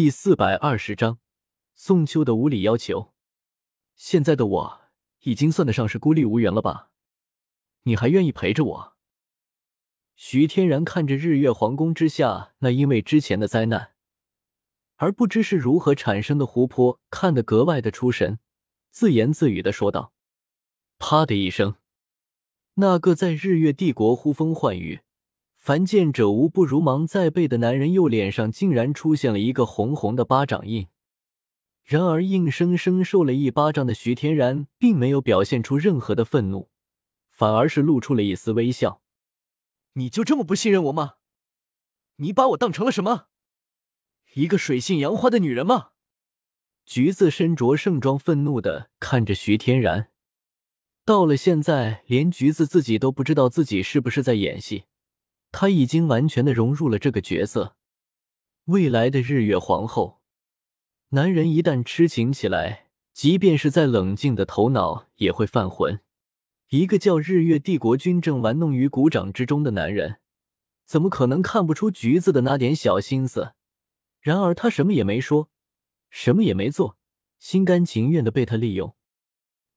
第四百二十章，宋秋的无理要求。现在的我已经算得上是孤立无援了吧？你还愿意陪着我？徐天然看着日月皇宫之下那因为之前的灾难而不知是如何产生的湖泊，看得格外的出神，自言自语的说道：“啪的一声，那个在日月帝国呼风唤雨。”凡见者无不如芒在背的男人右脸上竟然出现了一个红红的巴掌印。然而，硬生生受了一巴掌的徐天然并没有表现出任何的愤怒，反而是露出了一丝微笑。你就这么不信任我吗？你把我当成了什么？一个水性杨花的女人吗？橘子身着盛装，愤怒的看着徐天然。到了现在，连橘子自己都不知道自己是不是在演戏。他已经完全的融入了这个角色，未来的日月皇后。男人一旦痴情起来，即便是再冷静的头脑也会犯浑。一个叫日月帝国君正玩弄于股掌之中的男人，怎么可能看不出橘子的那点小心思？然而他什么也没说，什么也没做，心甘情愿的被他利用。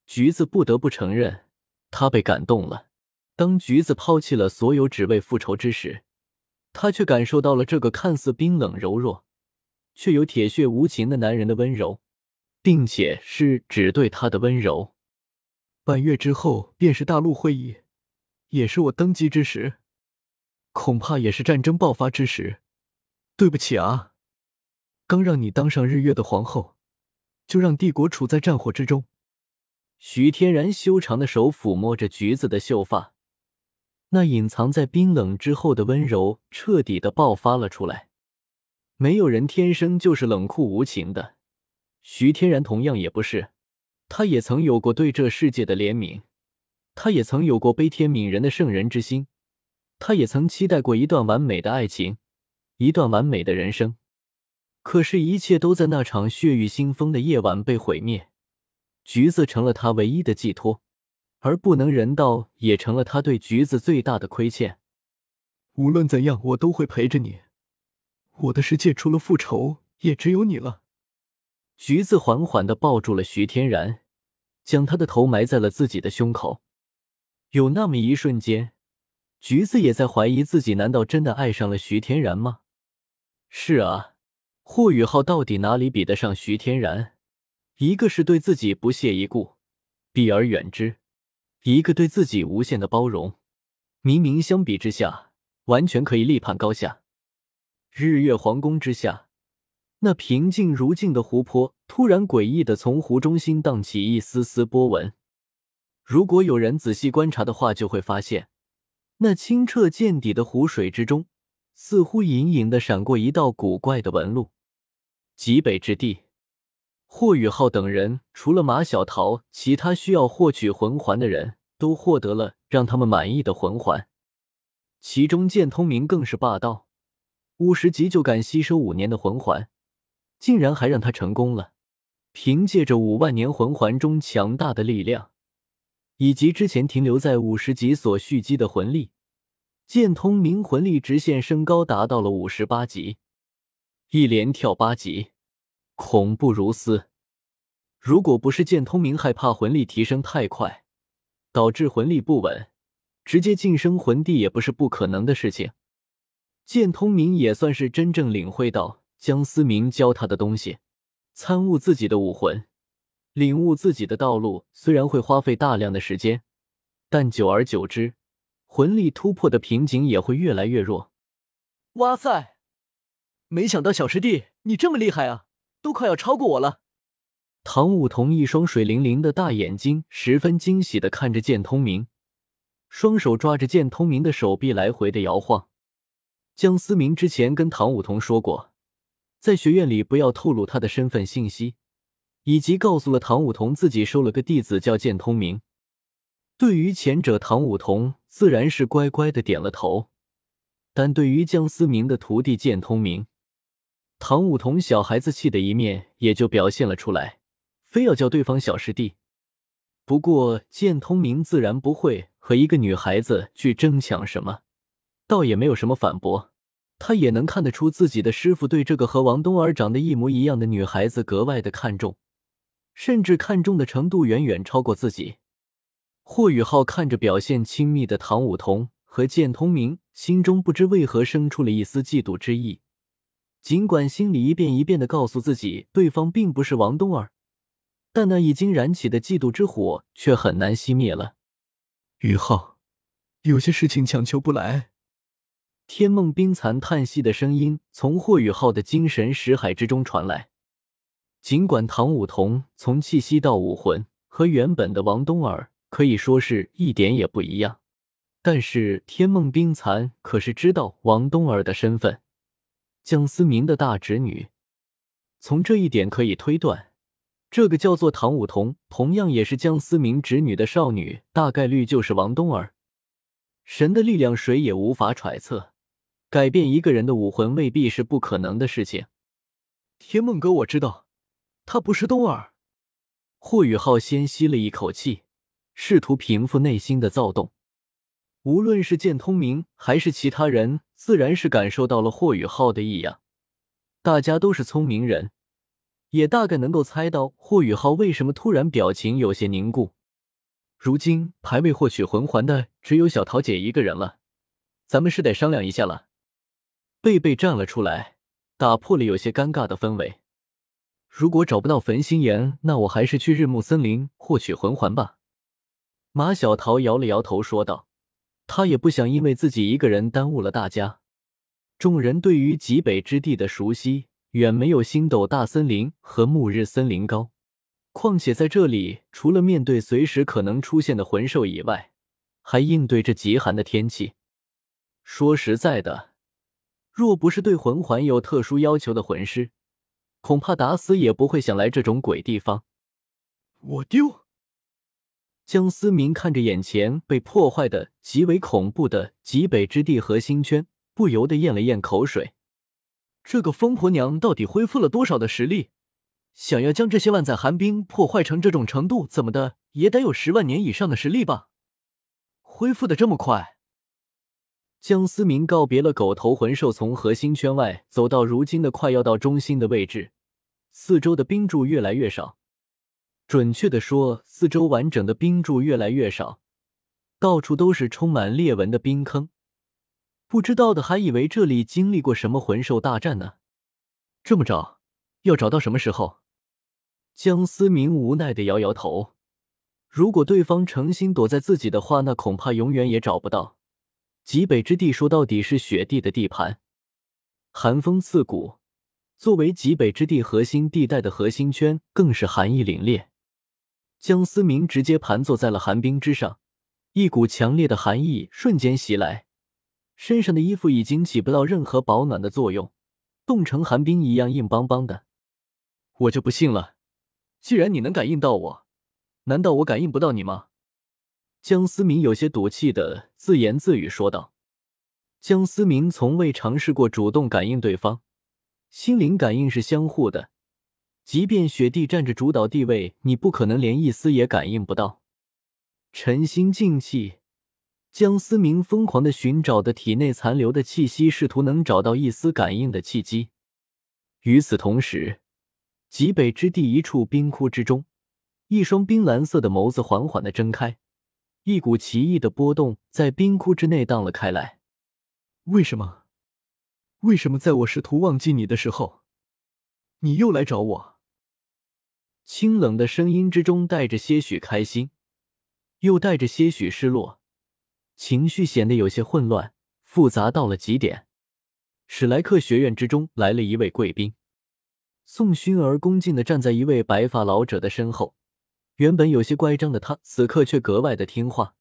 橘子不得不承认，他被感动了。当橘子抛弃了所有只为复仇之时，他却感受到了这个看似冰冷柔弱，却有铁血无情的男人的温柔，并且是只对他的温柔。半月之后便是大陆会议，也是我登基之时，恐怕也是战争爆发之时。对不起啊，刚让你当上日月的皇后，就让帝国处在战火之中。徐天然修长的手抚摸着橘子的秀发。那隐藏在冰冷之后的温柔彻底的爆发了出来。没有人天生就是冷酷无情的，徐天然同样也不是。他也曾有过对这世界的怜悯，他也曾有过悲天悯人的圣人之心，他也曾期待过一段完美的爱情，一段完美的人生。可是，一切都在那场血雨腥风的夜晚被毁灭。橘子成了他唯一的寄托。而不能人道，也成了他对橘子最大的亏欠。无论怎样，我都会陪着你。我的世界除了复仇，也只有你了。橘子缓缓的抱住了徐天然，将他的头埋在了自己的胸口。有那么一瞬间，橘子也在怀疑自己：难道真的爱上了徐天然吗？是啊，霍雨浩到底哪里比得上徐天然？一个是对自己不屑一顾，避而远之。一个对自己无限的包容，明明相比之下，完全可以立判高下。日月皇宫之下，那平静如镜的湖泊突然诡异的从湖中心荡起一丝丝波纹。如果有人仔细观察的话，就会发现，那清澈见底的湖水之中，似乎隐隐的闪过一道古怪的纹路。极北之地。霍雨浩等人除了马小桃，其他需要获取魂环的人都获得了让他们满意的魂环。其中剑通明更是霸道，五十级就敢吸收五年的魂环，竟然还让他成功了。凭借着五万年魂环中强大的力量，以及之前停留在五十级所蓄积的魂力，剑通明魂力直线升高，达到了五十八级，一连跳八级。恐怖如斯！如果不是剑通明害怕魂力提升太快，导致魂力不稳，直接晋升魂帝也不是不可能的事情。剑通明也算是真正领会到江思明教他的东西，参悟自己的武魂，领悟自己的道路。虽然会花费大量的时间，但久而久之，魂力突破的瓶颈也会越来越弱。哇塞！没想到小师弟你这么厉害啊！都快要超过我了。唐舞桐一双水灵灵的大眼睛十分惊喜的看着剑通明，双手抓着剑通明的手臂来回的摇晃。江思明之前跟唐舞桐说过，在学院里不要透露他的身份信息，以及告诉了唐舞桐自己收了个弟子叫剑通明。对于前者，唐舞桐自然是乖乖的点了头，但对于江思明的徒弟剑通明，唐舞桐小孩子气的一面也就表现了出来，非要叫对方小师弟。不过剑通明自然不会和一个女孩子去争抢什么，倒也没有什么反驳。他也能看得出自己的师傅对这个和王冬儿长得一模一样的女孩子格外的看重，甚至看重的程度远远超过自己。霍雨浩看着表现亲密的唐舞桐和剑通明，心中不知为何生出了一丝嫉妒之意。尽管心里一遍一遍的告诉自己对方并不是王冬儿，但那已经燃起的嫉妒之火却很难熄灭了。雨浩，有些事情强求不来。天梦冰蚕叹息的声音从霍雨浩的精神识海之中传来。尽管唐舞桐从气息到武魂和原本的王冬儿可以说是一点也不一样，但是天梦冰蚕可是知道王冬儿的身份。江思明的大侄女，从这一点可以推断，这个叫做唐舞桐，同样也是江思明侄女的少女，大概率就是王冬儿。神的力量，谁也无法揣测，改变一个人的武魂未必是不可能的事情。天梦哥，我知道，他不是冬儿。霍雨浩先吸了一口气，试图平复内心的躁动。无论是剑通明还是其他人，自然是感受到了霍雨浩的异样。大家都是聪明人，也大概能够猜到霍雨浩为什么突然表情有些凝固。如今排位获取魂环的只有小桃姐一个人了，咱们是得商量一下了。贝贝站了出来，打破了有些尴尬的氛围。如果找不到焚心岩，那我还是去日暮森林获取魂环吧。马小桃摇了摇头说道。他也不想因为自己一个人耽误了大家。众人对于极北之地的熟悉远没有星斗大森林和暮日森林高，况且在这里，除了面对随时可能出现的魂兽以外，还应对着极寒的天气。说实在的，若不是对魂环有特殊要求的魂师，恐怕打死也不会想来这种鬼地方。我丢。江思明看着眼前被破坏的极为恐怖的极北之地核心圈，不由得咽了咽口水。这个疯婆娘到底恢复了多少的实力？想要将这些万载寒冰破坏成这种程度，怎么的也得有十万年以上的实力吧？恢复的这么快？江思明告别了狗头魂兽，从核心圈外走到如今的快要到中心的位置，四周的冰柱越来越少。准确的说，四周完整的冰柱越来越少，到处都是充满裂纹的冰坑。不知道的还以为这里经历过什么魂兽大战呢。这么找，要找到什么时候？江思明无奈的摇摇头。如果对方诚心躲在自己的话，那恐怕永远也找不到。极北之地说到底是雪地的地盘，寒风刺骨。作为极北之地核心地带的核心圈，更是寒意凛冽。江思明直接盘坐在了寒冰之上，一股强烈的寒意瞬间袭来，身上的衣服已经起不到任何保暖的作用，冻成寒冰一样硬邦邦的。我就不信了，既然你能感应到我，难道我感应不到你吗？江思明有些赌气的自言自语说道。江思明从未尝试过主动感应对方，心灵感应是相互的。即便雪地占着主导地位，你不可能连一丝也感应不到。沉心静气，江思明疯狂的寻找的体内残留的气息，试图能找到一丝感应的契机。与此同时，极北之地一处冰窟之中，一双冰蓝色的眸子缓缓的睁开，一股奇异的波动在冰窟之内荡了开来。为什么？为什么在我试图忘记你的时候，你又来找我？清冷的声音之中带着些许开心，又带着些许失落，情绪显得有些混乱复杂到了极点。史莱克学院之中来了一位贵宾，宋薰儿恭敬的站在一位白发老者的身后。原本有些乖张的他，此刻却格外的听话。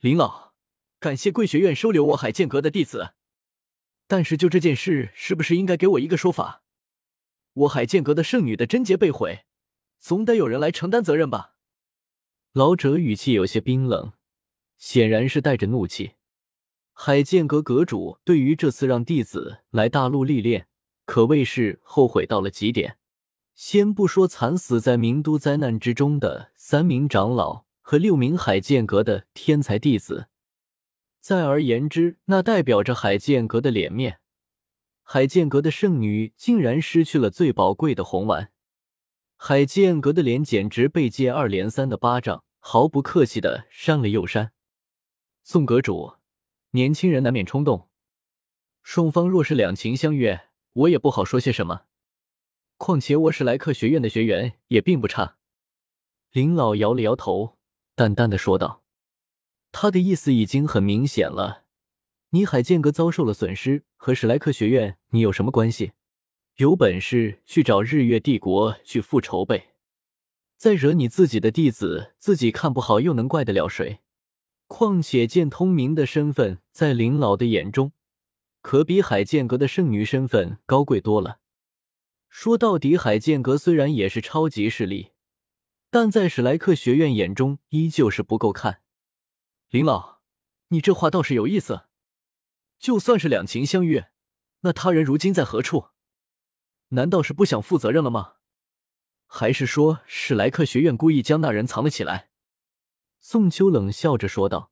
林老，感谢贵学院收留我海剑阁的弟子，但是就这件事，是不是应该给我一个说法？我海剑阁的圣女的贞洁被毁。总得有人来承担责任吧？老者语气有些冰冷，显然是带着怒气。海剑阁阁主对于这次让弟子来大陆历练，可谓是后悔到了极点。先不说惨死在名都灾难之中的三名长老和六名海剑阁的天才弟子，再而言之，那代表着海剑阁的脸面，海剑阁的圣女竟然失去了最宝贵的红丸。海剑阁的脸简直被接二连三的巴掌毫不客气的扇了又扇。宋阁主，年轻人难免冲动，双方若是两情相悦，我也不好说些什么。况且我史莱克学院的学员也并不差。林老摇了摇头，淡淡的说道：“他的意思已经很明显了。你海剑阁遭受了损失，和史莱克学院你有什么关系？有本事去找日月帝国去复仇呗！再惹你自己的弟子，自己看不好，又能怪得了谁？况且剑通明的身份，在林老的眼中，可比海剑阁的圣女身份高贵多了。”说到底，海剑阁虽然也是超级势力，但在史莱克学院眼中依旧是不够看。林老，你这话倒是有意思。就算是两情相悦，那他人如今在何处？难道是不想负责任了吗？还是说史莱克学院故意将那人藏了起来？宋秋冷笑着说道：“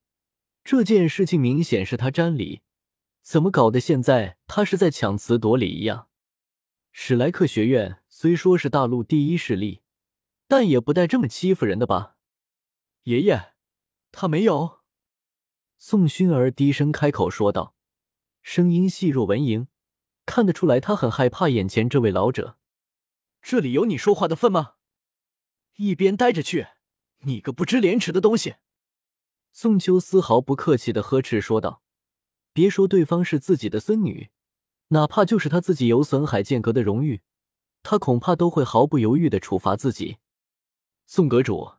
这件事情明显是他沾理，怎么搞得现在他是在强词夺理一样？”史莱克学院虽说是大陆第一势力，但也不带这么欺负人的吧？爷爷，他没有。宋薰儿低声开口说道，声音细若蚊蝇，看得出来他很害怕眼前这位老者。这里有你说话的份吗？一边待着去，你个不知廉耻的东西！宋秋丝毫不客气的呵斥说道：“别说对方是自己的孙女。”哪怕就是他自己有损海剑阁的荣誉，他恐怕都会毫不犹豫的处罚自己。宋阁主，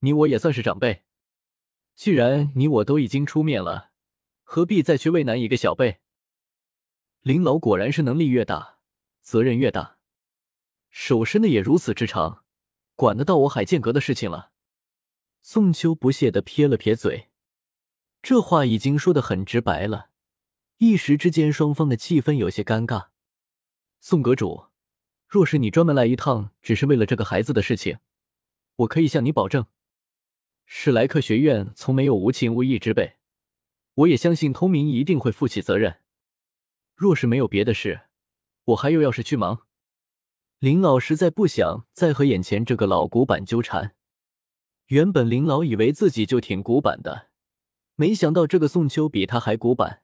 你我也算是长辈，既然你我都已经出面了，何必再去为难一个小辈？林老果然是能力越大，责任越大，手伸的也如此之长，管得到我海剑阁的事情了。宋秋不屑的撇了撇嘴，这话已经说的很直白了。一时之间，双方的气氛有些尴尬。宋阁主，若是你专门来一趟，只是为了这个孩子的事情，我可以向你保证，史莱克学院从没有无情无义之辈。我也相信通明一定会负起责任。若是没有别的事，我还有要事去忙。林老实在不想再和眼前这个老古板纠缠。原本林老以为自己就挺古板的，没想到这个宋秋比他还古板。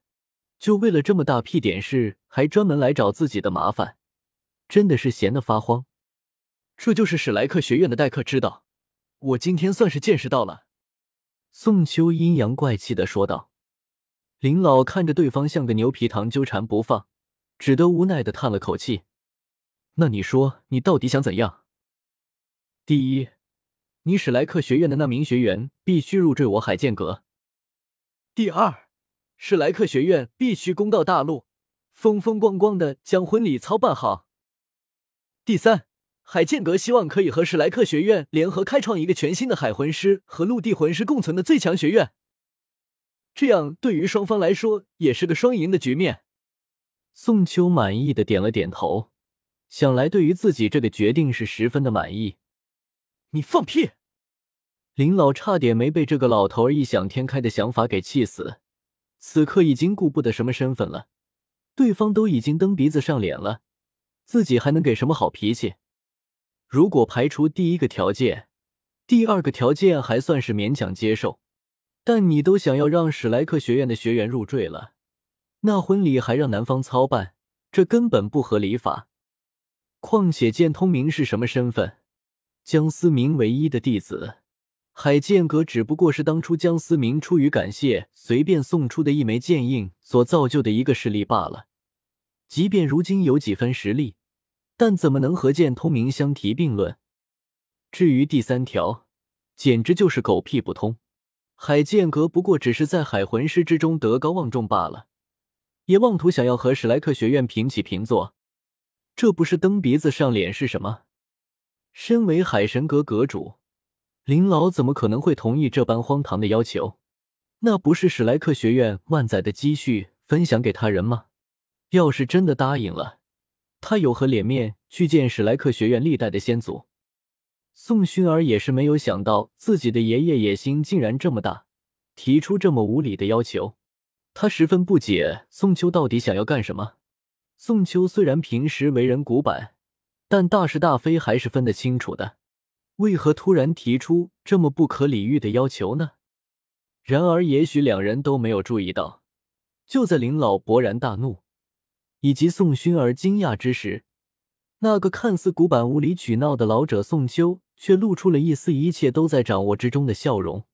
就为了这么大屁点事，还专门来找自己的麻烦，真的是闲得发慌。这就是史莱克学院的待客之道，我今天算是见识到了。”宋秋阴阳怪气的说道。林老看着对方像个牛皮糖纠缠不放，只得无奈的叹了口气：“那你说你到底想怎样？第一，你史莱克学院的那名学员必须入赘我海剑阁；第二。”史莱克学院必须公道大陆，风风光光的将婚礼操办好。第三，海剑阁希望可以和史莱克学院联合开创一个全新的海魂师和陆地魂师共存的最强学院，这样对于双方来说也是个双赢的局面。宋秋满意的点了点头，想来对于自己这个决定是十分的满意。你放屁！林老差点没被这个老头异想天开的想法给气死。此刻已经顾不得什么身份了，对方都已经蹬鼻子上脸了，自己还能给什么好脾气？如果排除第一个条件，第二个条件还算是勉强接受。但你都想要让史莱克学院的学员入赘了，那婚礼还让男方操办，这根本不合礼法。况且剑通明是什么身份？江思明唯一的弟子。海剑阁只不过是当初江思明出于感谢，随便送出的一枚剑印所造就的一个势力罢了。即便如今有几分实力，但怎么能和剑通明相提并论？至于第三条，简直就是狗屁不通。海剑阁不过只是在海魂师之中德高望重罢了，也妄图想要和史莱克学院平起平坐，这不是蹬鼻子上脸是什么？身为海神阁阁主。林老怎么可能会同意这般荒唐的要求？那不是史莱克学院万载的积蓄分享给他人吗？要是真的答应了，他有何脸面去见史莱克学院历代的先祖？宋薰儿也是没有想到自己的爷爷野心竟然这么大，提出这么无理的要求。他十分不解宋秋到底想要干什么。宋秋虽然平时为人古板，但大是大非还是分得清楚的。为何突然提出这么不可理喻的要求呢？然而，也许两人都没有注意到，就在林老勃然大怒，以及宋薰儿惊讶之时，那个看似古板、无理取闹的老者宋秋，却露出了一丝一切都在掌握之中的笑容。